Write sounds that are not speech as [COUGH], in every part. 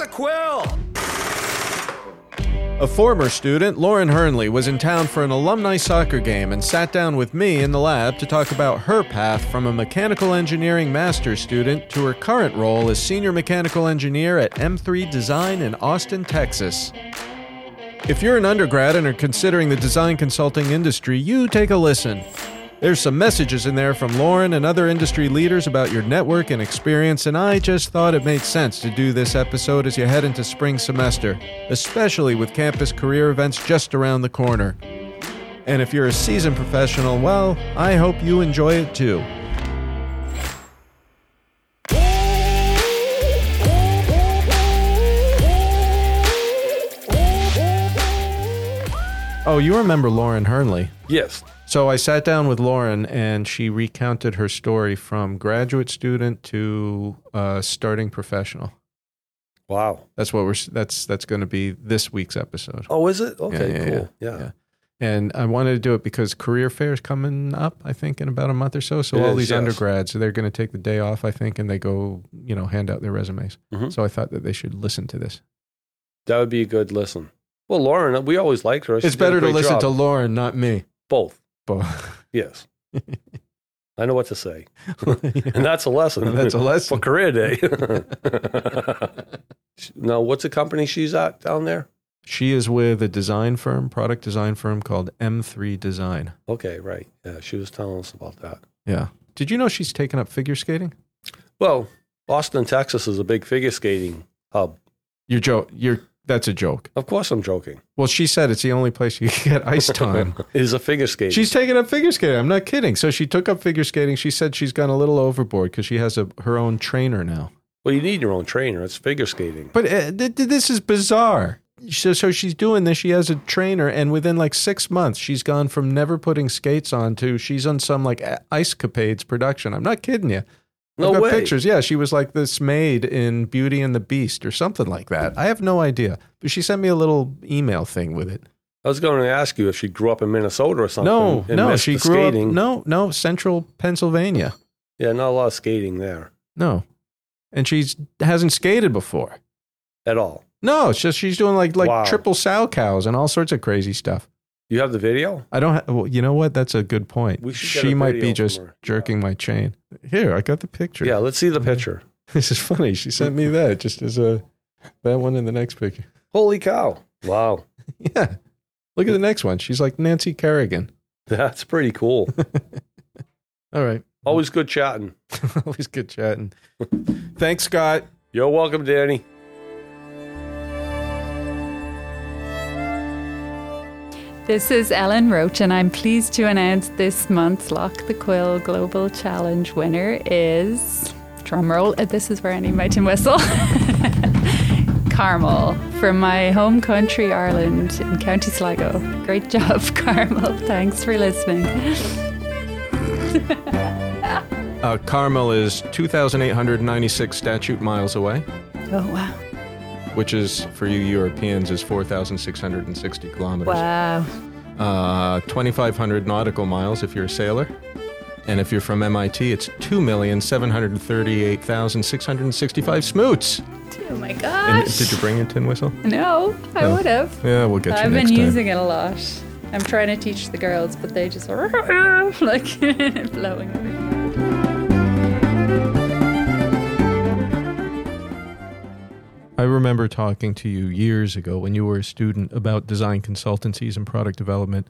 the quill! A former student, Lauren Hernley, was in town for an alumni soccer game and sat down with me in the lab to talk about her path from a mechanical engineering master's student to her current role as senior mechanical engineer at M3 Design in Austin, Texas. If you're an undergrad and are considering the design consulting industry, you take a listen. There's some messages in there from Lauren and other industry leaders about your network and experience, and I just thought it made sense to do this episode as you head into spring semester, especially with campus career events just around the corner. And if you're a seasoned professional, well, I hope you enjoy it too. Oh, you remember Lauren Hernley? Yes. So I sat down with Lauren and she recounted her story from graduate student to uh, starting professional. Wow. That's what we're that's that's going to be this week's episode. Oh, is it? Okay, yeah, cool. yeah, Yeah. yeah. And I wanted to do it because career fair is coming up, I think, in about a month or so. So It all is, these yes. undergrads, they're going to take the day off, I think, and they go, you know, hand out their resumes. Mhm. So I thought that they should listen to this. That would be a good listen. Well, Lauren, we always liked her. She it's better to listen job. to Lauren, not me. both. But Yes. I know what to say. [LAUGHS] And that's a lesson. That's a lesson. For career day. [LAUGHS] now, what's the company she's at down there? she is with a design firm, product design firm called M3 Design. Okay, right. Yeah, she was telling us about that. Yeah. Did you know she's taken up figure skating? Well, Austin, Texas is a big figure skating hub. You're joke. You're that's a joke. Of course, I'm joking. Well, she said it's the only place you can get ice [LAUGHS] time. is a figure skating. she's taking up figure skating. I'm not kidding. So she took up figure skating. She said she's gone a little overboard because she has a her own trainer now. well, you need your own trainer. It's figure skating. But uh, th- th- this is bizarre. So, so she's doing this. She has a trainer, and within like six months, she's gone from never putting skates on to she's on some like Ice Capades production. I'm not kidding you. No I've got way. pictures. Yeah, she was like this maid in Beauty and the Beast or something like that. I have no idea. But she sent me a little email thing with it. I was going to ask you if she grew up in Minnesota or something. No, no, she grew skating. up. No, no, Central Pennsylvania. Yeah, not a lot of skating there No, and she hasn't skated before. at all. No, it's just she's doing like like Wow. triple Salchows and all sorts of crazy stuff. You have the video? I don't. Ha- well, you know what? That's a good point. We She might be just her. jerking my chain. Here, I got the picture. Yeah, let's see the mm-hmm. picture. [LAUGHS] this is funny. She sent me that just as a that one in the next picture. Holy cow. Wow. [LAUGHS] Yeah. Look at the next one. She's like Nancy Kerrigan. That's pretty cool. [LAUGHS] All right. Always good chatting. Always good chatting. Thanks, Scott. You're welcome, Danny. This is Ellen Roach, and I'm pleased to announce this month's Lock the Quill Global Challenge winner is drumroll. uh, This is where I need my tin whistle. [LAUGHS] Carmel from my home country, Ireland, in County Sligo. Great job, [LAUGHS] Carmel. Thanks for listening. [LAUGHS] Uh, Carmel is 2,896 statute miles away, Oh, wow. Which is, for you Europeans, is 4,660 kilometers. Wow. Uh, 2,500 nautical miles if you're a sailor. And if you're from MIT, it's 2,738,665 smoots. Oh, my And gosh. did you bring a tin whistle? No, I Oh. would have. Yeah, we'll get you I've been time. using it a lot. I'm trying to teach the girls, but they just are [LAUGHS] like [LAUGHS] blowing away. I remember talking to you years ago when you were a student about design consultancies and product development.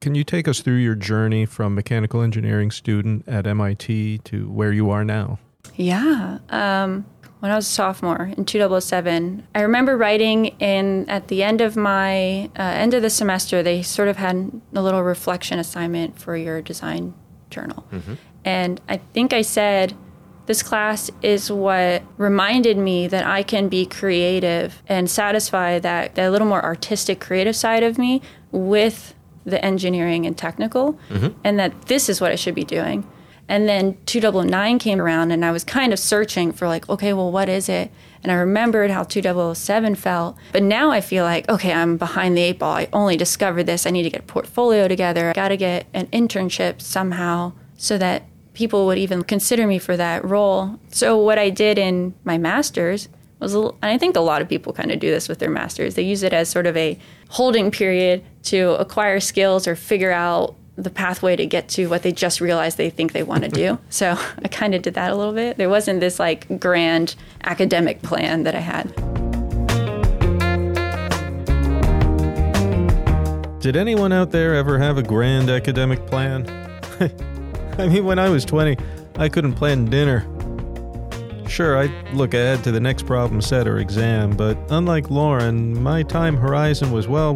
Can you take us through your journey from mechanical engineering student at MIT to where you are now? Yeah. Um, when I was a sophomore in 2007, I remember writing in at the end of my uh, end of the semester. They sort of had a little reflection assignment for your design journal, and I think I said. This class is what reminded me that I can be creative and satisfy that, that little more artistic, creative side of me with the engineering and technical, mm-hmm. and that this is what I should be doing. And then 2009 came around, and I was kind of searching for, like, okay, well, what is it? And I remembered how 2007 felt. But now I feel like, okay, I'm behind the eight ball. I only discovered this. I need to get a portfolio together. I got to get an internship somehow so that people would even consider me for that role. So, what I did in my master's was and I think a lot of people kind of do this with their masters. They use it as sort of a holding period to acquire skills or figure out the pathway to get to what they just realized they think they want to do. [LAUGHS] so [LAUGHS] I kind of did that a little bit. There wasn't this like grand academic plan that I had. Did anyone out there ever have a grand academic plan? [LAUGHS] [LAUGHS] I mean, when I was 20, I couldn't plan dinner. Sure, I'd look ahead to the next problem set or exam, but unlike Lauren, my time horizon was, well,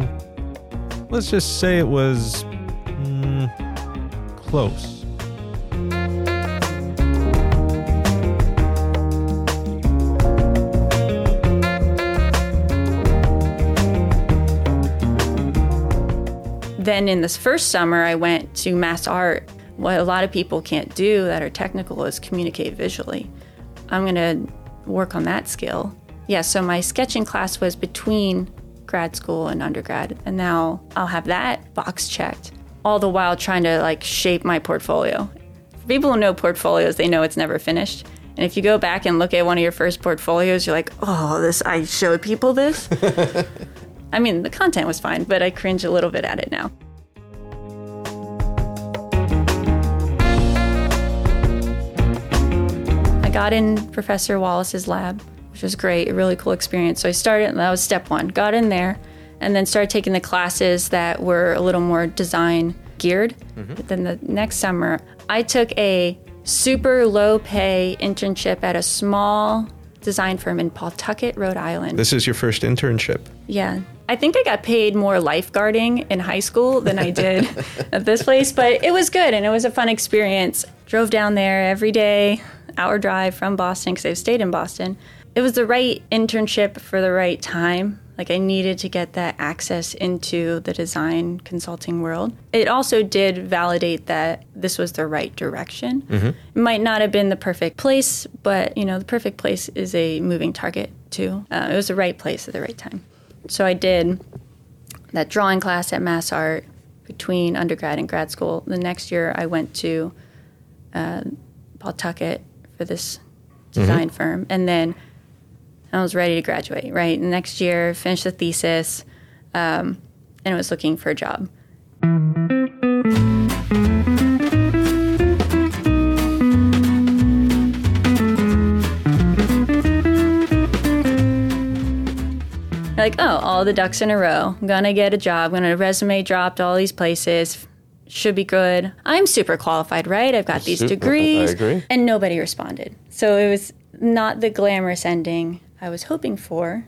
let's just say it was. Mm, close. Then in this first summer, I went to Mass Art. What a lot of people can't do that are technical is communicate visually. I'm going to work on that skill. Yeah, so my sketching class was between grad school and undergrad, and now I'll have that box checked, all the while trying to like shape my portfolio. For people who know portfolios, they know it's never finished. And if you go back and look at one of your first portfolios, you're like, oh, this, I showed people this. [LAUGHS] I mean, the content was fine, but I cringe a little bit at it now. Got in Professor Wallace's lab, which was great, a really cool experience. So I started, that was step one, got in there, and then started taking the classes that were a little more design geared. Mm-hmm. But then the next summer, I took a super low pay internship at a small design firm in Pawtucket, Rhode Island. This is your first internship? Yeah. I think I got paid more lifeguarding in high school than I did [LAUGHS] at this place, but it was good and it was a fun experience. Drove down there every day, hour drive from Boston because I've stayed in Boston. It was the right internship for the right time. Like I needed to get that access into the design consulting world. It also did validate that this was the right direction. Mm-hmm. It might not have been the perfect place, but you know, the perfect place is a moving target too. Uh, it was the right place at the right time. So I did that drawing class at Mass Art between undergrad and grad school. The next year, I went to uh, Pawtucket for this design mm-hmm. firm. And then I was ready to graduate, right? And next year, finished the thesis um, and was looking for a job. like, oh, all the ducks in a row. I'm gonna get a job. I'm gonna resume dropped all these places should be good. I'm super qualified, right? I've got these super, degrees. I agree. And nobody responded. So it was not the glamorous ending I was hoping for.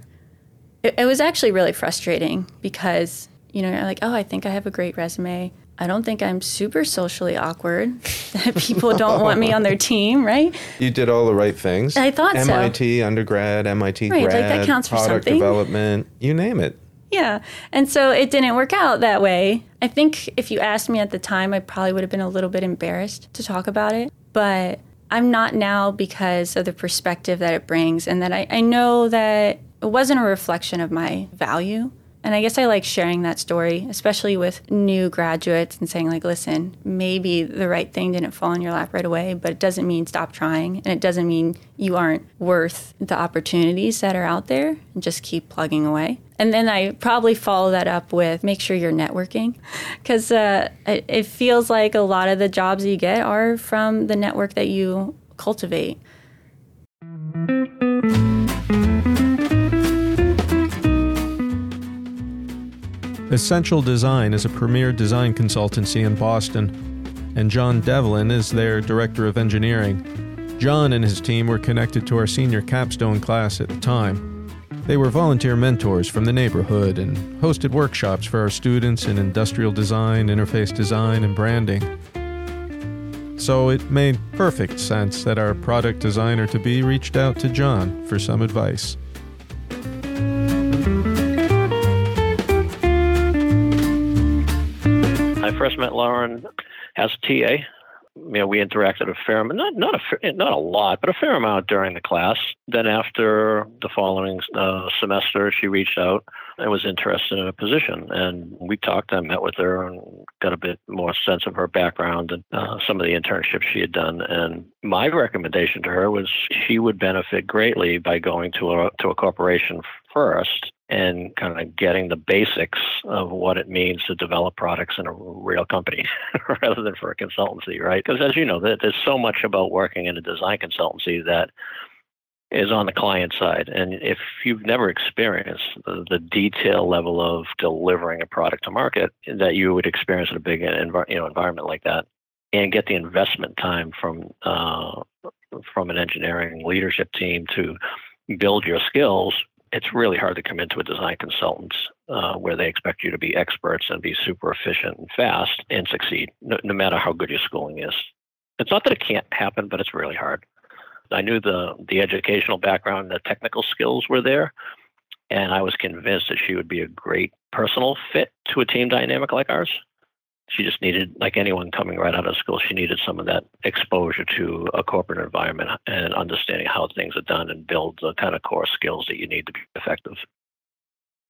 It, it was actually really frustrating because, you know, you're like, oh, I think I have a great resume. I don't think I'm super socially awkward. [LAUGHS] that People don't want me on their [LAUGHS] team, right? You did all the right things. I thought MIT, so. MIT undergrad, MIT right, grad, like that counts for product something. development, you name it. Yeah. And so it didn't work out that way. I think if you asked me at the time, I probably would have been a little bit embarrassed to talk about it. But I'm not now because of the perspective that it brings, and that I, I know that it wasn't a reflection of my value. And I guess I like sharing that story, especially with new graduates and saying, like, listen, maybe the right thing didn't fall in your lap right away, but it doesn't mean stop trying. And it doesn't mean you aren't worth the opportunities that are out there and just keep plugging away. And then I probably follow that up with make sure you're networking because uh, it, it feels like a lot of the jobs you get are from the network that you cultivate. Essential Design is a premier design consultancy in Boston, and John Devlin is their director of engineering. John and his team were connected to our senior capstone class at the time. They were volunteer mentors from the neighborhood and hosted workshops for our students in industrial design, interface design, and branding. So it made perfect sense that our product designer to be reached out to John for some advice. I first met Lauren as a TA you know, we interacted a fair amount, not not a not a lot, but a fair amount during the class. Then after the following uh, semester, she reached out and was interested in a position, and we talked. I met with her and got a bit more sense of her background and uh, some of the internships she had done. And my recommendation to her was she would benefit greatly by going to a to a corporation first and kind of getting the basics of what it means to develop products in a real company [LAUGHS] rather than for a consultancy, right? Because as you know, there's so much about working in a design consultancy that is on the client side. And if you've never experienced the, the detail level of delivering a product to market that you would experience in a big env- you know, environment like that, and get the investment time from uh, from an engineering leadership team to build your skills, it's really hard to come into a design consultant uh, where they expect you to be experts and be super efficient and fast and succeed, no, no, matter how good your schooling is. It's not that it can't happen, but it's really hard. I knew the the educational background, the technical skills were there, and I was convinced that she would be a great personal fit to a team dynamic like ours she just needed, like anyone coming right out of school, she needed some of that exposure to a corporate environment and understanding how things are done and build the kind of core skills that you need to be effective.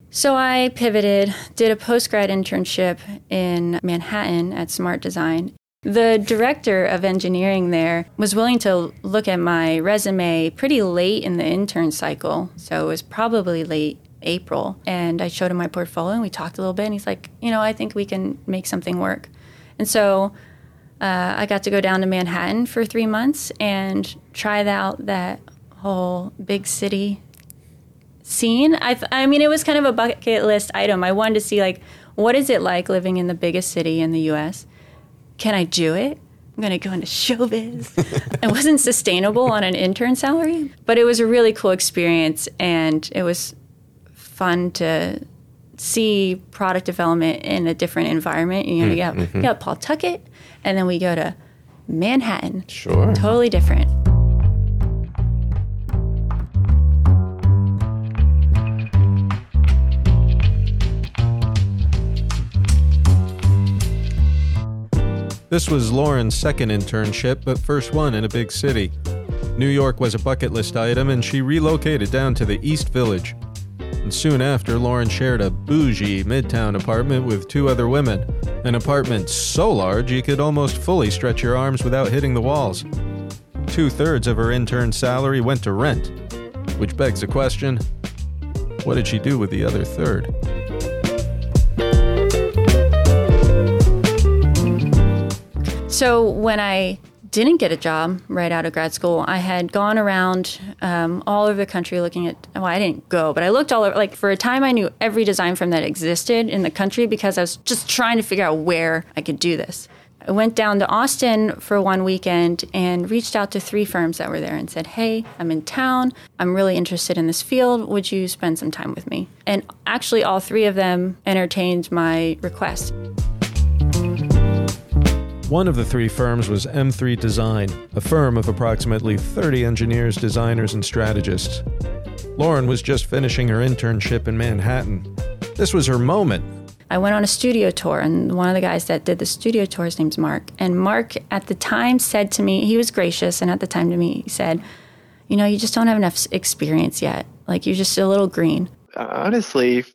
So I pivoted, did a post grad internship in Manhattan at Smart Design. The director of engineering there was willing to look at my resume pretty late in the intern cycle. So it was probably late April. And I showed him my portfolio and we talked a little bit. And he's like, you know, I think we can make something work. And so uh, I got to go down to Manhattan for three months and try out that whole big city scene. I, th- I mean, it was kind of a bucket list item. I wanted to see, like, what is it like living in the biggest city in the US? Can I do it? I'm going to go into [LAUGHS] showbiz. it wasn't sustainable on an intern salary, but it was a really cool experience. And it was fun to see product development in a different environment. You know, you got, mm-hmm. you got Pawtucket, and then we go to Manhattan. Sure. Totally different. This was Lauren's second internship, but first one in a big city. New York was a bucket list item, and she relocated down to the East Village and soon after, Lauren shared a bougie midtown apartment with two other women. An apartment so large you could almost fully stretch your arms without hitting the walls. Two thirds of her intern salary went to rent, which begs the question what did she do with the other third? So when I didn't get a job right out of grad school, I had gone around um, all over the country looking at. Well, I didn't go, but I looked all over. Like for a time, I knew every design firm that existed in the country because I was just trying to figure out where I could do this. I went down to Austin for one weekend and reached out to three firms that were there and said, Hey, I'm in town. I'm really interested in this field. Would you spend some time with me? And actually, all three of them entertained my request. One of the three firms was M3 Design, a firm of approximately 30 engineers, designers, and strategists. Lauren was just finishing her internship in Manhattan. This was her moment. I went on a studio tour, and one of the guys that did the studio tour, his name's Mark. And Mark, at the time, said to me, he was gracious, and at the time to me, he said, You know, you just don't have enough experience yet. Like, you're just a little green. Honestly,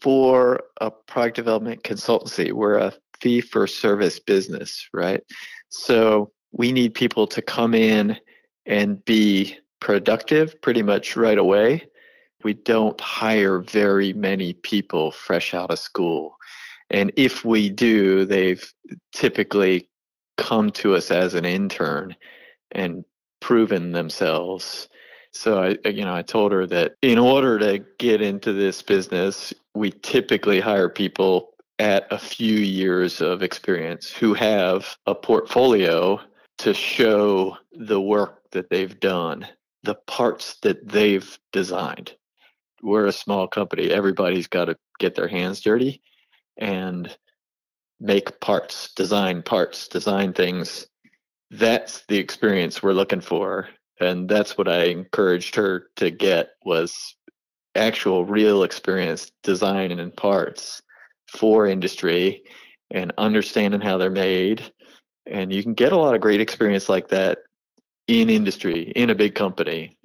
for a product development consultancy, we're a fee for service business, right? So we need people to come in and be productive pretty much right away. We don't hire very many people fresh out of school. And if we do, they've typically come to us as an intern and proven themselves. So I, you know, I told her that in order to get into this business, we typically hire people at a few years of experience who have a portfolio to show the work that they've done, the parts that they've designed. We're a small company. Everybody's got to get their hands dirty and make parts, design parts, design things. That's the experience we're looking for. And that's what I encouraged her to get was actual real experience designing in parts for industry and understanding how they're made And you can get a lot of great experience like that in industry, in a big company.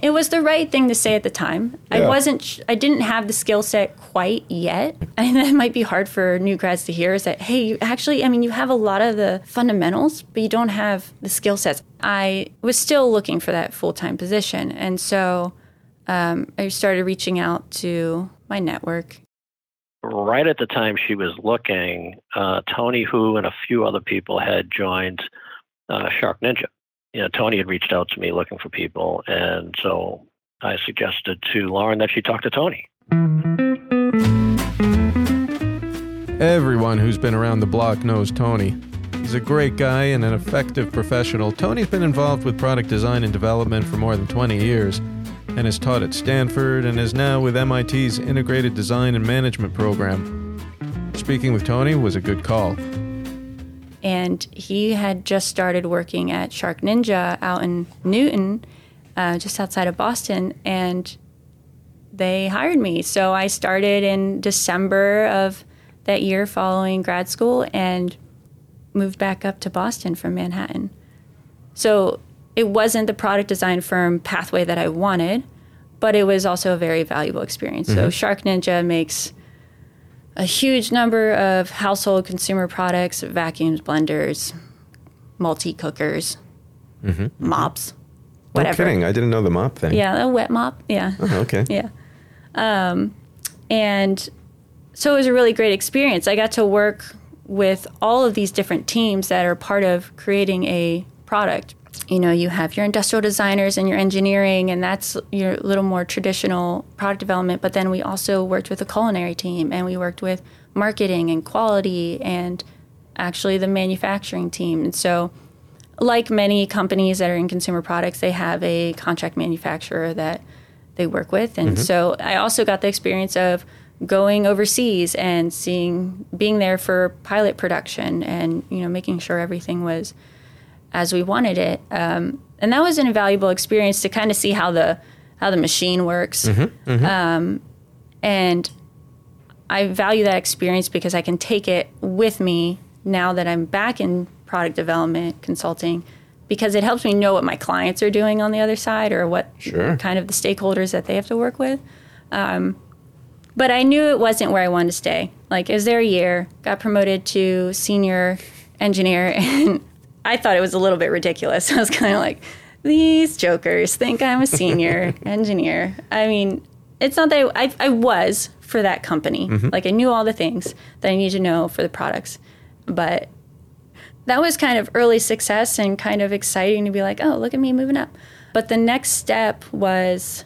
It was the right thing to say at the time. I wasn't, I didn't have the skill set quite yet. [LAUGHS] And that might be hard for new grads to hear is that, hey, you actually, I mean, you have a lot of the fundamentals, but you don't have the skill sets. I was still looking for that full time position. And so um, I started reaching out to my network. Right at the time she was looking, uh, Tony Hu and a few other people had joined uh, Shark Ninja. You know, Tony had reached out to me looking for people, and so I suggested to Lauren that she talk to Tony. Everyone who's been around the block knows Tony. He's a great guy and an effective professional. Tony's been involved with product design and development for more than 20 years and has taught at Stanford and is now with MIT's Integrated Design and Management program. Speaking with Tony was a good call. and he had just started working at Shark Ninja out in Newton, uh, just outside of Boston, and they hired me. So I started in December of that year following grad school and moved back up to Boston from Manhattan. So it wasn't the product design firm pathway that I wanted, but it was also a very valuable experience. So mm-hmm. Shark Ninja makes a huge number of household consumer products, vacuums, blenders, multi cookers, mm-hmm. mm-hmm. mops, whatever. No kidding. I didn't know the mop thing. Yeah, a wet mop. Yeah. Oh, okay. [LAUGHS] Yeah. Um, and so it was a really great experience. I got to work with all of these different teams that are part of creating a product. You know, you have your industrial designers and your engineering, and that's your little more traditional product development. But then we also worked with a culinary team, and we worked with marketing and quality, and actually the manufacturing team. And so, like many companies that are in consumer products, they have a contract manufacturer that they work with. And mm-hmm. so I also got the experience of going overseas and seeing being there for pilot production and you know making sure everything was as we wanted it. Um, and that was an invaluable experience to kind of see how the how the machine works. Um, and I value that experience because I can take it with me now that I'm back in product development consulting because it helps me know what my clients are doing on the other side or what Sure. kind of the stakeholders that they have to work with. Um, but I knew it wasn't where I wanted to stay. Like, I was there a year, got promoted to senior engineer, [LAUGHS] and I thought it was a little bit ridiculous. [LAUGHS] I was kind of like, these jokers think I'm a senior [LAUGHS] engineer. I mean, it's not that I, I, I was for that company. Mm-hmm. Like, I knew all the things that I needed to know for the products. But that was kind of early success and kind of exciting to be like, oh, look at me moving up. But the next step was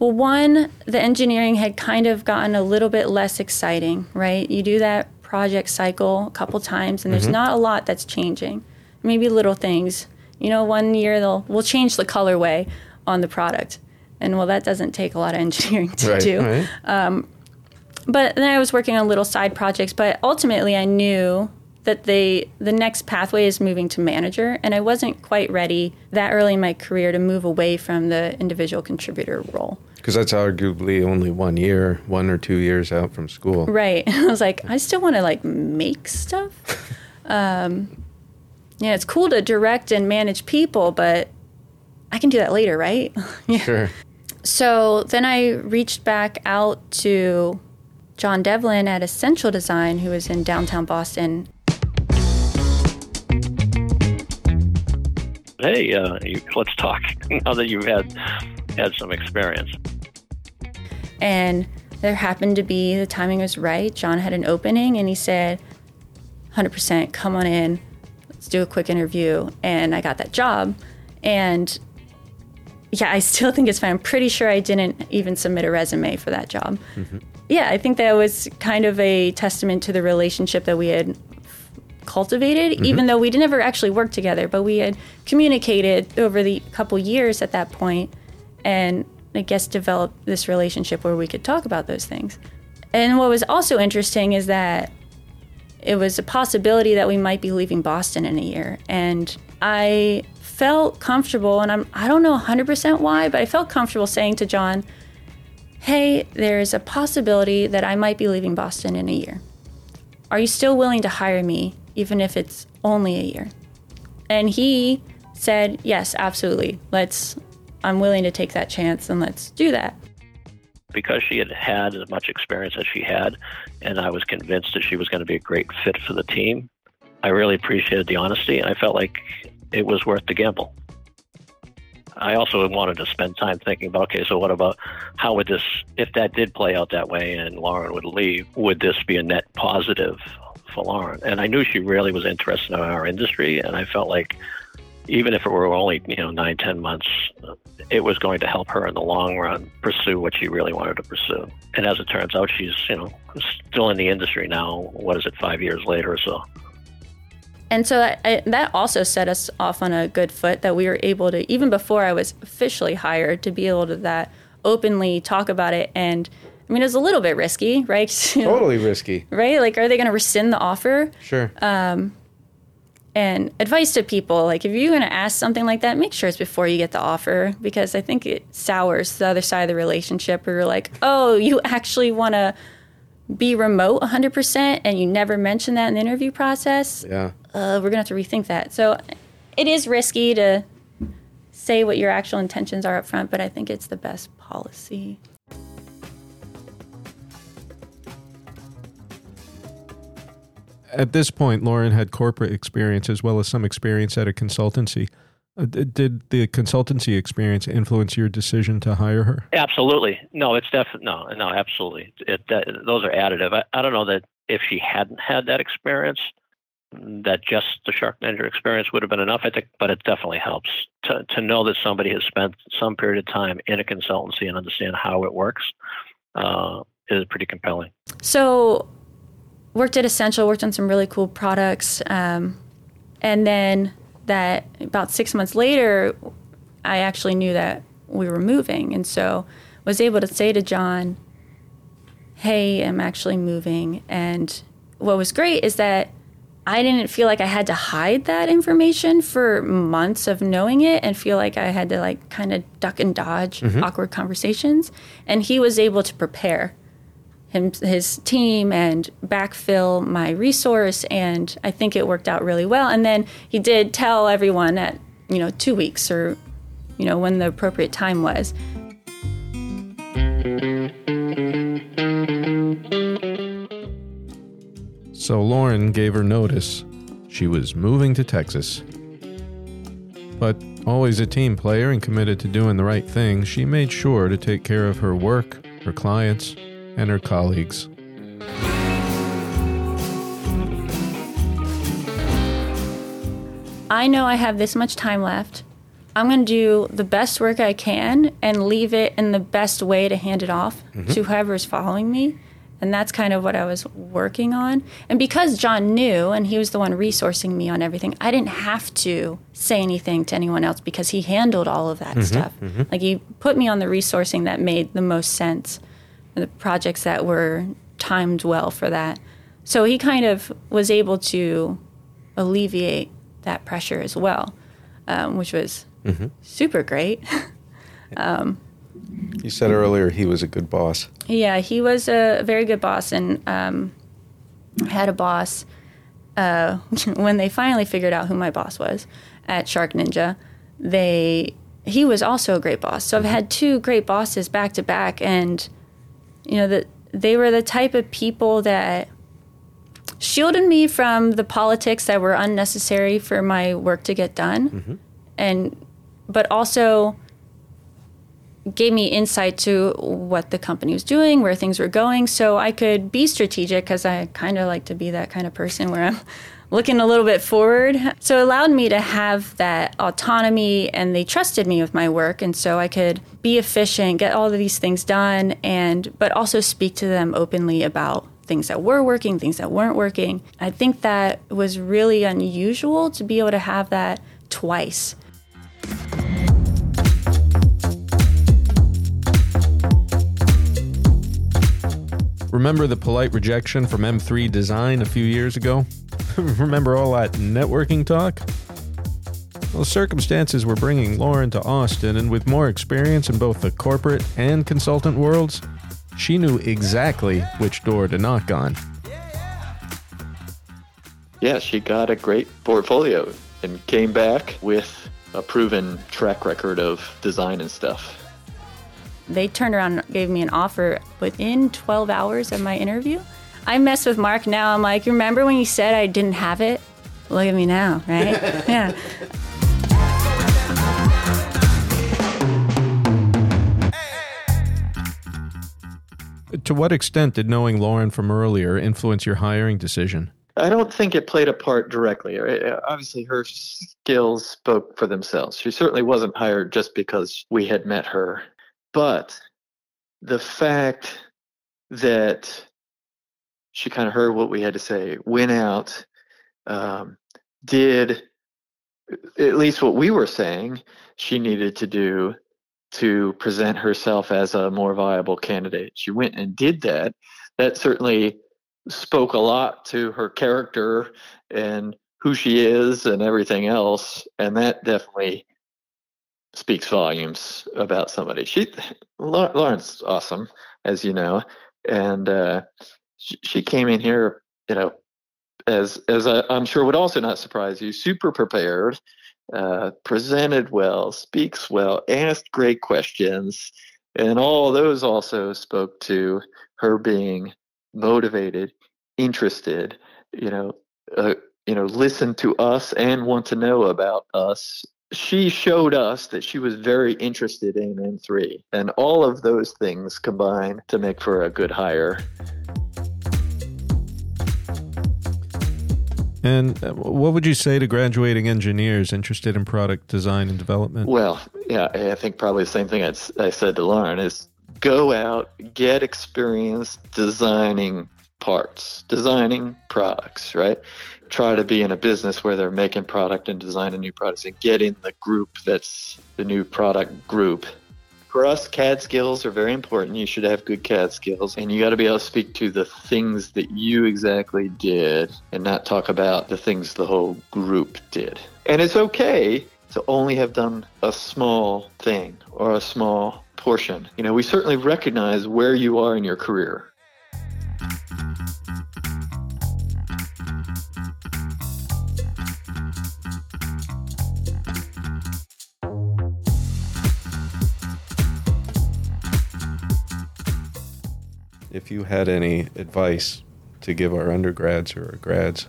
well, one, the engineering had kind of gotten a little bit less exciting, right? You do that project cycle a couple times, and there's mm-hmm. not a lot that's changing. Maybe little things. You know, one year they'll we'll change the colorway on the product, and well, that doesn't take a lot of engineering to Right. do right. but then I was working on little side projects. But ultimately, I knew that the the next pathway is moving to manager, and I wasn't quite ready that early in my career to move away from the individual contributor role. Because that's arguably only one year, one or two years out from school. Right. [LAUGHS] I was like, I still want to like make stuff. [LAUGHS] um, yeah, it's cool to direct and manage people, but I can do that later, right? [LAUGHS] yeah. Sure. So then I reached back out to John Devlin at Essential Design, who was in downtown Boston. Hey, uh, you, let's talk [LAUGHS] now that you've had had some experience. And there happened to be the timing was right. John had an opening and he said, 100% come on in. Let's do a quick interview. And I got that job. And yeah, I still [LAUGHS] think it's fine. I'm pretty sure I didn't even submit a resume for that job. Mm-hmm. Yeah, I think that was kind of a testament to the relationship that we had cultivated, mm-hmm. even though we never actually worked together, but we had communicated over the couple years at that point and I guess developed this relationship where we could talk about those things. And what was also interesting is that it was a possibility that we might be leaving Boston in a year. And I felt comfortable, and I'm, I don't know 100% why, but I felt comfortable saying to John, hey, there's a possibility that I might be leaving Boston in a year. Are you still willing to hire me even if it's only a year. And he said, Yes, absolutely. Let's, I'm willing to take that chance and let's do that. Because she had had as much experience as she had, and I was convinced that she was going to be a great fit for the team, I really appreciated the honesty, and I felt like it was worth the gamble. I also wanted to spend time thinking about okay, so what about how would this, if that did play out that way and Lauren would leave, would this be a net positive for Lauren? And I knew she really was interested in our industry, and I felt like even if it were only you know nine ten months, it was going to help her in the long run pursue what she really wanted to pursue. And as it turns out, she's you know still in the industry now. What is it, five years later or so? And so I, I, that also set us off on a good foot that we were able to, even before I was officially hired, to be able to that openly talk about it. And I mean, it was a little bit risky, right? [LAUGHS] totally risky, right? Like, are they going to rescind the offer? Sure. Um, and advice to people like if you're going to ask something like that make sure it's before you get the offer because i think it sours the other side of the relationship where you're like oh you actually want to be remote 100% and you never mention that in the interview process, yeah. Uh, we're going to have to rethink that. So it is risky to say what your actual intentions are up front, but I think it's the best policy. At this point, Lauren had corporate experience as well as some experience at a consultancy. Uh, did the consultancy experience influence your decision to hire her? Absolutely. No, it's definitely no, no, absolutely. It, that, those are additive. I, I don't know that if she hadn't had that experience, that just the SharkNinja experience would have been enough. I think, but it definitely helps to to know that somebody has spent some period of time in a consultancy and understand how it works. Uh, is pretty compelling. So, worked at Essential, worked on some really cool products, um, and then that about six months later, I actually knew that we were moving, and so was able to say to John, "Hey, I'm actually moving." And what was great is that I didn't feel like I had to hide that information for months of knowing it and feel like I had to like kind of duck and dodge mm-hmm. awkward conversations. And he was able to prepare him, his team and backfill my resource. And I think it worked out really well. And then he did tell everyone at, you know, two weeks or, you know, when the appropriate time was. So Lauren gave her notice. She was moving to Texas. But always a team player and committed to doing the right thing, she made sure to take care of her work, her clients, and her colleagues. I know I have this much time left. I'm going to do the best work I can and leave it in the best way to hand it off mm-hmm. to whoever's following me. And that's kind of what I was working on. And because John knew and he was the one resourcing me on everything, I didn't have to say anything to anyone else because he handled all of that mm-hmm, stuff. Mm-hmm. Like he put me on the resourcing that made the most sense the projects that were timed well for that. So he kind of was able to alleviate that pressure as well, um, which was mm-hmm. super great. [LAUGHS] um, you said earlier he was a good boss. Yeah, he was a very good boss, and um, had a boss uh, [LAUGHS] when they finally figured out who my boss was at SharkNinja. They he was also a great boss. So I've had two great bosses back to back, and you know that they were the type of people that shielded me from the politics that were unnecessary for my work to get done mm-hmm. and but also gave me insight to what the company was doing where things were going so i could be strategic because i kind of like to be that kind of person where i'm looking a little bit forward. So it allowed me to have that autonomy and they trusted me with my work and so I could be efficient, get all of these things done and but also speak to them openly about things that were working, things that weren't working. I think that was really unusual to be able to have that twice. Remember the polite rejection from M3 Design a few years ago? [LAUGHS] Remember all that networking talk? Well, circumstances were bringing Lauren to Austin, and with more experience in both the corporate and consultant worlds, she knew exactly which door to knock on. yeah, she got a great portfolio and came back with a proven track record of design and stuff. They turned around and gave me an offer within 12 hours of my interview. I mess with Mark now. I'm like, remember when you said I didn't have it? Look at me now, right? [LAUGHS] yeah. To what extent did knowing Lauren from earlier influence your hiring decision? I don't think it played a part directly. Obviously, her skills spoke for themselves. She certainly wasn't hired just because we had met her. But the fact that she kind of heard what we had to say, went out, um, did at least what we were saying she needed to do to present herself as a more viable candidate. She went and did that. That certainly spoke a lot to her character and who she is and everything else. And that definitely speaks volumes about somebody. She, Lauren's awesome, as you know. And uh, she, came in here, you know, as as I, am sure would also not surprise you, super prepared, uh, presented well, speaks well, asked great questions, and all those also spoke to her being motivated, interested, you know, uh, you know, listen to us and want to know about us. She showed us that she was very interested in M3, and all of those things combine to make for a good hire. And uh, what would you say to graduating engineers interested in product design and development? Well, yeah, I think probably the same thing I'd, I said to Lauren is go out, get experience designing parts, designing products, right? Try to be in a business where they're making product and designing new products and get in the group that's the new product group for us, CAD skills are very important. You should have good CAD skills, and you got to be able to speak to the things that you exactly did and not talk about the things the whole group did. And it's okay to only have done a small thing or a small portion. You know, we certainly recognize where you are in your career. If you had any advice to give our undergrads or our grads,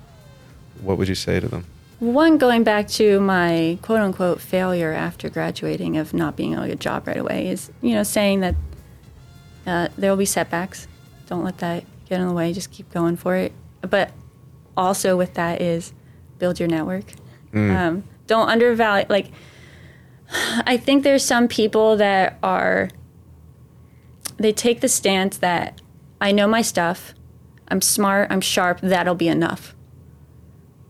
what would you say to them? One, going back to my quote unquote failure after graduating of not being able to get a job right away, is, you know, saying that uh, there will be setbacks. Don't let that get in the way. Just keep going for it. But also with that is build your network. Mm. Um, don't undervalue, like, I think there's some people that are, they take the stance that I know my stuff. I'm smart. I'm sharp. That'll be enough.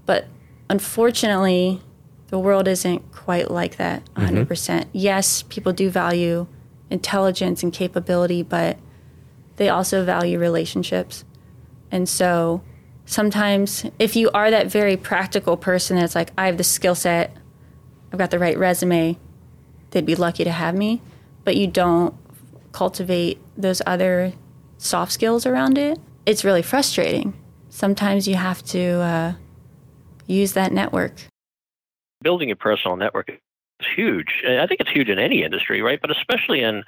But unfortunately, the world isn't quite like that 100%. Mm-hmm. Yes, people do value intelligence and capability, but they also value relationships. And so sometimes, if you are that very practical person that's like, I have the skill set, I've got the right resume, they'd be lucky to have me, but you don't cultivate those other soft skills around it, it's really frustrating. Sometimes you have to uh, use that network. Building a personal network is huge. I think it's huge in any industry, right? But especially in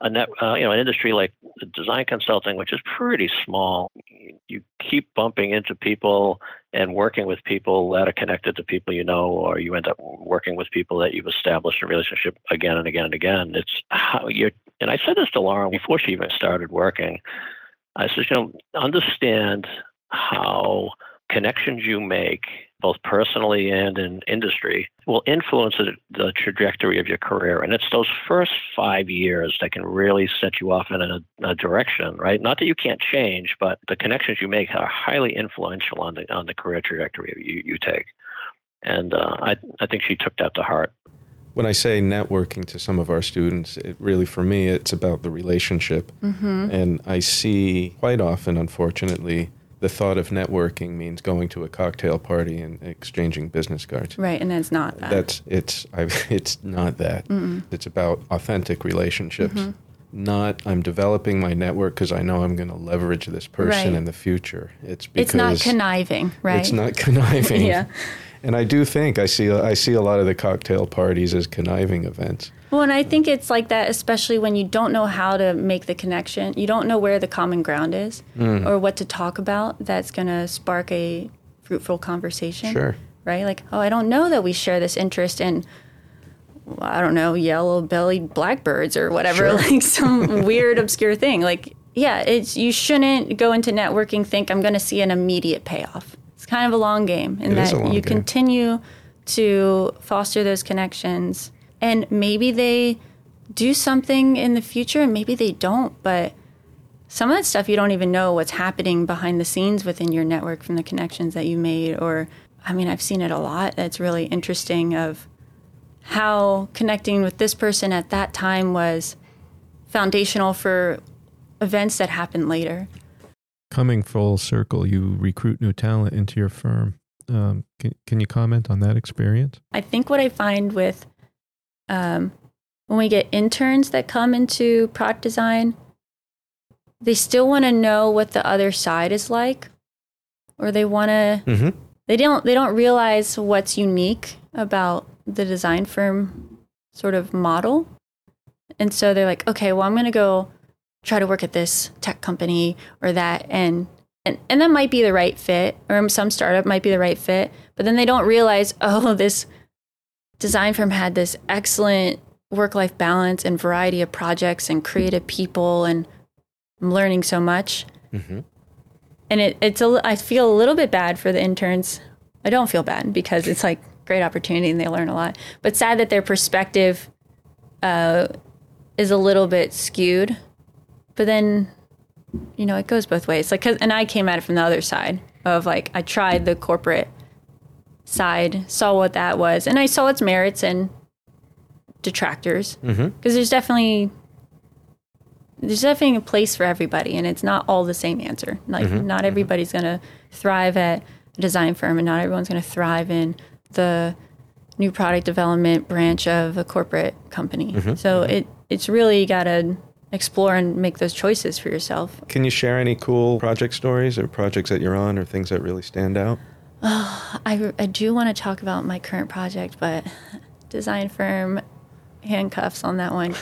a net, uh, you know, an industry like design consulting, which is pretty small. You keep bumping into people and working with people that are connected to people you know, or you end up working with people that you've established a relationship again and again and again. It's how you're and I said this to Lauren before she even started working. I said, you know, understand how connections you make, both personally and in industry, will influence the, the, trajectory of your career. And it's those first five years that can really set you off in a, a, direction, right? Not that you can't change, but the connections you make are highly influential on the on the career trajectory you, you take. And uh, I I think she took that to heart when I say networking to some of our students, it really for me it's about the relationship. Mm-hmm. And I see quite often, unfortunately, the thought of networking means going to a cocktail party and exchanging business cards. Right, and it's not that. That's it's I, [LAUGHS] it's not that. Mm-mm. It's about authentic relationships. Mm-hmm. not I'm developing my network because I know I'm going to leverage this person Right. in the future. It's because It's not conniving, right? It's not [LAUGHS] conniving. Yeah. And I do think I see I see a lot of the cocktail parties as conniving events. Well, and I think it's like that, especially when you don't know how to make the connection. You don't know where the common ground is Mm. or what to talk about that's going to spark a fruitful conversation. Sure. Right? Like, oh, I don't know that we share this interest in, I don't know, yellow bellied blackbirds or whatever, Sure. like [LAUGHS] some weird, obscure thing. Like, yeah, it's you shouldn't go into networking think I'm going to see an immediate payoff. It's kind of a long game, in It that you game. continue to foster those connections, and maybe they do something in the future, and maybe they don't. But some of that stuff you don't even know what's happening behind the scenes within your network from the connections that you made. Or, I mean, I've seen it a lot. That's really interesting of how connecting with this person at that time was foundational for events that happened later. Coming full circle, you recruit new talent into your firm. Um, can, can you comment on that experience? I think what I find with um, when we get interns that come into product design, they still want to know what the other side is like, or they want to. Mm-hmm. They don't. They don't realize what's unique about the design firm sort of model, and so they're like, okay, well, I'm going to go try to work at this tech company or that, and and and that might be the right fit, or some startup might be the right fit, but then they don't realize, [LAUGHS] oh, this design firm had this excellent work life balance and variety of projects and creative people and I'm learning so much. Mhm. And it, it's a, I feel a little bit bad for the interns. I don't feel bad because it's like great opportunity and they learn a lot. But sad that their perspective uh, is a little bit skewed. But then, you know, it goes both ways. Like, 'cause- and I came at it from the other side of like I tried the corporate side, saw what that was, and I saw its merits and detractors. Mm-hmm. Because Mhm. there's definitely there's definitely a place for everybody, and it's not all the same answer. Like mm-hmm. not mm-hmm. everybody's gonna thrive at a design firm, and not everyone's gonna thrive in the new product development branch of a corporate company. So it it's really got to explore and make those choices for yourself. Can you share any cool project stories or projects that you're on or things that really stand out? [SIGHS] I, I do want to talk about my current project, but [LAUGHS] design firm handcuffs on that one.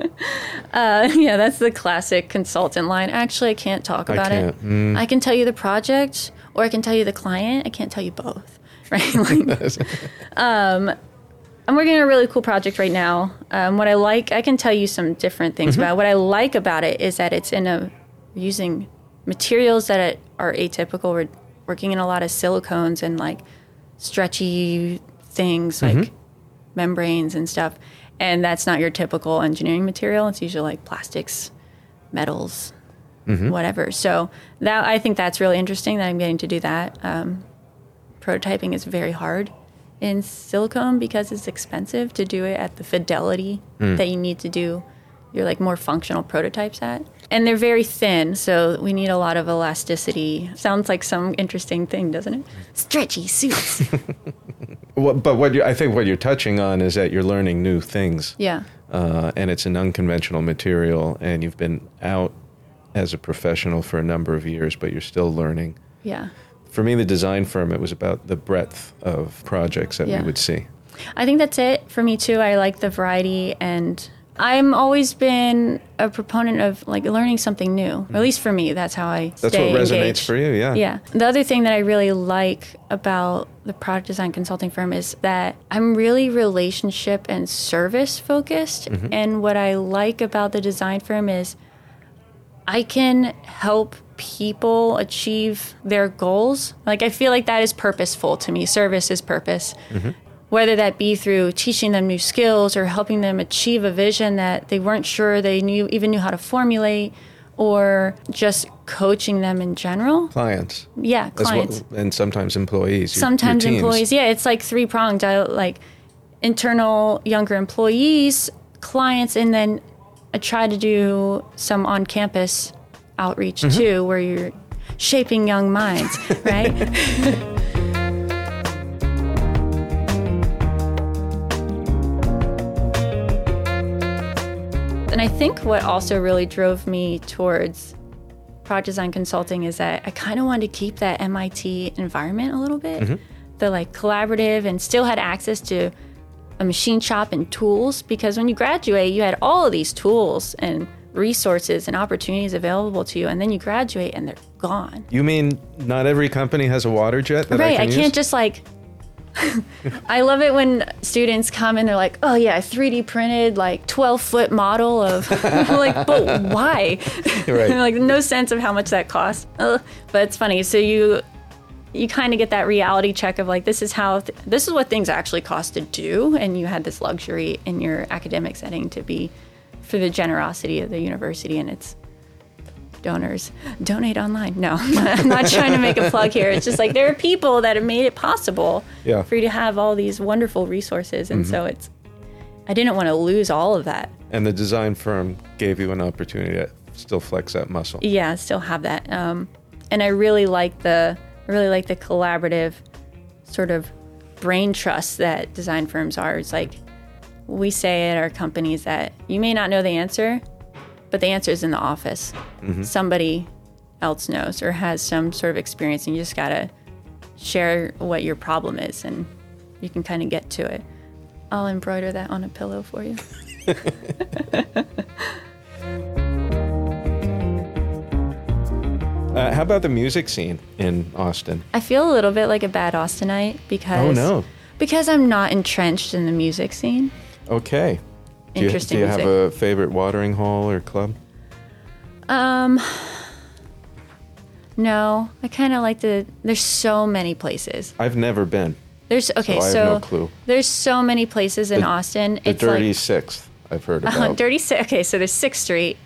[LAUGHS] uh, [LAUGHS] yeah, that's the classic consultant line. Actually, I can't talk about can't. it. Mm. I can tell you the project, or I can tell you the client. I can't tell you both, right? like, um, I'm working on a really cool project right now. Um, what I like, I can tell you some different things about. it. What I like about it is that it's in a using materials that are atypical. We're working in a lot of silicones and like stretchy things like membranes and stuff. And that's not your typical engineering material. It's usually like plastics, metals, whatever. So that I think that's really interesting that I'm getting to do that. Um, prototyping is very hard in silicone because it's expensive to do it at the fidelity that you need to do your like more functional prototypes at. And they're very thin, so we need a lot of elasticity. Sounds like some interesting thing, doesn't it? Stretchy suits. [LAUGHS] What, but what you, I think what you're touching on is that you're learning new things, yeah. uh, and it's an unconventional material, and you've been out as a professional for a number of years, but you're still learning. Yeah. For me, the design firm, it was about the breadth of projects that Yeah. we would see. I think that's it for me too. I like the variety and I'm always been a proponent of like learning something new. At least for me, that's how I That's stay what resonates engaged. for you, yeah. Yeah. The other thing that I really like about the product design consulting firm is that I'm really relationship and service focused. Mm-hmm. And what I like about the design firm is I can help people achieve their goals. Like I feel like that is purposeful to me. Service is purpose. Mm-hmm. Whether that be through teaching them new skills or helping them achieve a vision that they weren't sure they knew even knew how to formulate or just coaching them in general. Clients, Yeah, clients. and sometimes employees. your- your Sometimes teams. employees. Yeah, it's like three pronged. Like internal younger employees, clients, and then I try to do some on campus outreach Mm-hmm. too, where you're shaping young minds, [LAUGHS] right? [LAUGHS] And I think what also really drove me towards product design consulting is that I kind of wanted to keep that MIT environment a little bit, mm-hmm. the like collaborative, and still had access to a machine shop and tools because when you graduate, you had all of these tools and resources and opportunities available to you, and then you graduate and they're gone. You mean not every company has a water jet? right. I, I can't use? just like. [LAUGHS] I love it when students come and they're like, "Oh yeah, 3D printed like 12 foot model of [LAUGHS] like, but why? [LAUGHS] Right. like no sense of how much that costs. Ugh. But it's funny. So you you kind of get that reality check of like this is how th- this is what things actually cost to do and you had this luxury in your academic setting to be for the generosity of the university and its donors. Donate online. No [LAUGHS] i'm not trying to make a plug here. It's just like there are people that have made it possible yeah. for you to have all these wonderful resources. And mm-hmm. so it's i didn't want to lose all of that. And the design firm gave you an opportunity to still flex that muscle. Yeah still have that. Um, and i really like the I really like the collaborative sort of brain trust that design firms are. It's like we say at our companies that you may not know the answer, but the answer is in the office. Mm-hmm. Somebody else knows or has some sort of experience, and you just gotta share what your problem is, and you can kind of get to it. I'll embroider that on a pillow for you. [LAUGHS] Uh, how about the music scene in Austin? I feel a little bit like a bad Austinite because oh no, because I'm not entrenched in the music scene. Okay. Do you, Interesting. Do you music. have a favorite watering hole or club? Um. No, I kind of like the. There's so many places. I've never been. There's okay, so, I so no clue. there's so many places in the, Austin. The it's Dirty like, Sixth. I've heard about. Uh, Dirty Six. Okay, so there's Sixth Street,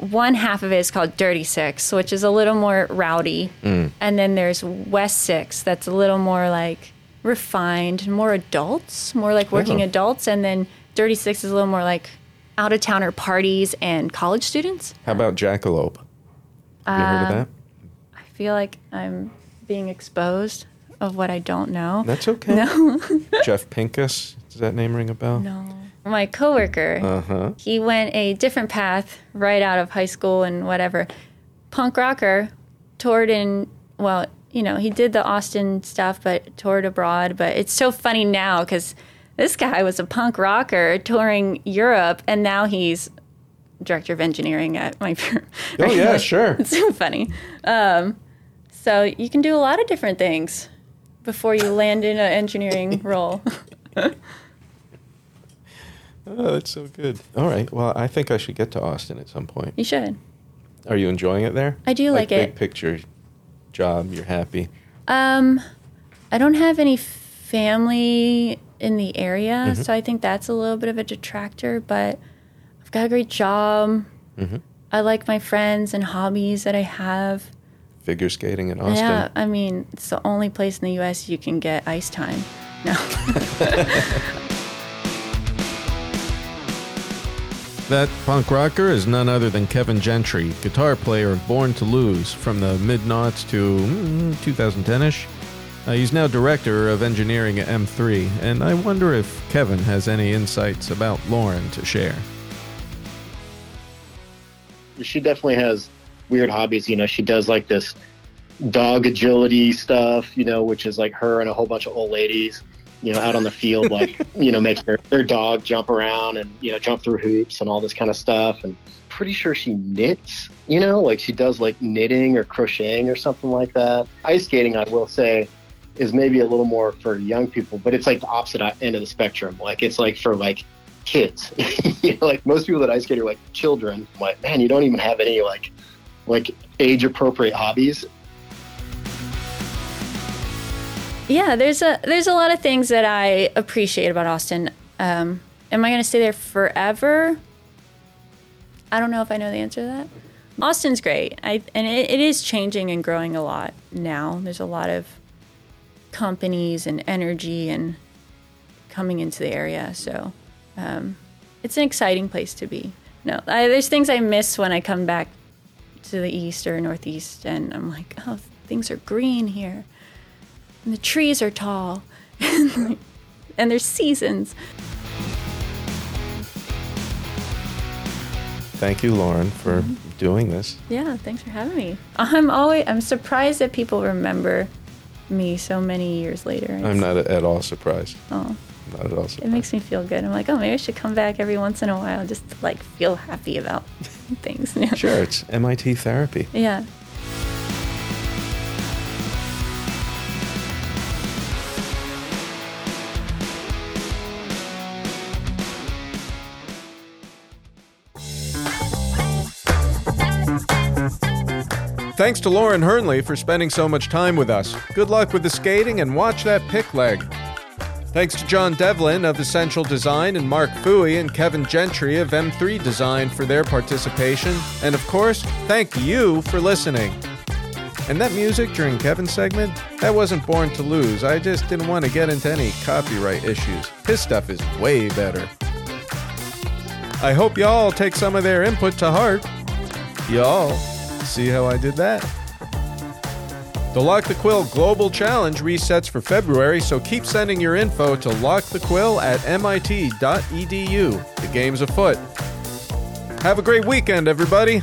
one half of it is called Dirty Six, which is a little more rowdy. Mm. And then there's West Six, that's a little more like refined, more adults, more like working Oh. adults. And then Dirty Six is a little more like out of towner parties and college students. How about Jackalope? Have you heard of Um, that? I feel like I'm being exposed of what I don't know. That's okay. No, [LAUGHS] Jeff Pincus. Does that name ring a bell? no. My coworker, Uh huh. he went a different path right out of high school and whatever. Punk rocker, toured in, well, you know, he did the Austin stuff, but toured abroad. But it's so funny now because this guy was a punk rocker touring Europe, and now he's director of engineering at my [LAUGHS] firm. Oh yeah, [LAUGHS] sure. It's so funny. Um, so you can do a lot of different things before you land in an engineering [LAUGHS] role. Oh, that's so good. All right. Well, I think I should get to Austin at some point. You should. Are you enjoying it there? I do like big it. picture job. You're happy. Um, I don't have any family in the area, Mm-hmm. so I think that's a little bit of a detractor. But I've got a great job. Mm-hmm. I like my friends and hobbies that I have. Figure skating in Austin. Yeah, I mean, it's the only place in the U.S. you can get ice time. No. [LAUGHS] [LAUGHS] That punk rocker is none other than Kevin Gentry, guitar player of Born to Lose from the mid noughts to mm, 2010 ish. Uh, he's now director of engineering at M3, and I wonder if Kevin has any insights about Lauren to share. she definitely has weird hobbies. You know, she does like this dog agility stuff, you know, which is like her and a whole bunch of old ladies, you know, out on the field, [LAUGHS] like, you know, making their, their dog jump around and, you know, jump through hoops and all this kind of stuff. And pretty sure she knits, you know, like she does like knitting or crocheting or something like that. Ice skating, I will say, is maybe a little more for young people, but it's like the opposite end of the spectrum. Like it's like for like kids. [LAUGHS] you know, like most people that ice skate are like children. I'm like, man, you don't even have any like like age appropriate hobbies. Yeah, there's a there's a lot of things that I appreciate about Austin. Um, am I going to stay there forever? I don't know if I know the answer to that. Austin's great, I, and it, it is changing and growing a lot now. There's a lot of companies and energy and coming into the area, so um, it's an exciting place to be. No, I, there's things I miss when I come back to the east or northeast, and I'm like, oh, things are green here and the trees are tall [LAUGHS] and there's seasons thank you, Lauren, for mm-hmm. doing this. Yeah, thanks for having me. I'm always I'm surprised that people remember me so many years later. I'm not at all surprised. Oh, Not at all surprised. it makes me feel good. I'm like, oh, maybe I should come back every once in a while just to like feel happy about [LAUGHS] things. Sure, it's MIT therapy. Yeah. Thanks to Lauren Hernley for spending so much time with us. Good luck with the skating and watch that pick leg. Thanks to John Devlin of Essential Design and Mark Foohey and Kevin Gentry of M3 Design for their participation. And of course, thank you for listening. And that music during Kevin's segment, that wasn't born to lose. I just didn't want to get into any copyright issues. His stuff is way better. I hope y'all take some of their input to heart. Y'all, see how I did that? The Lock the Quill Global Challenge resets for February, so keep sending your info to lockthequill at mit.edu. The game's afoot. Have a great weekend, everybody.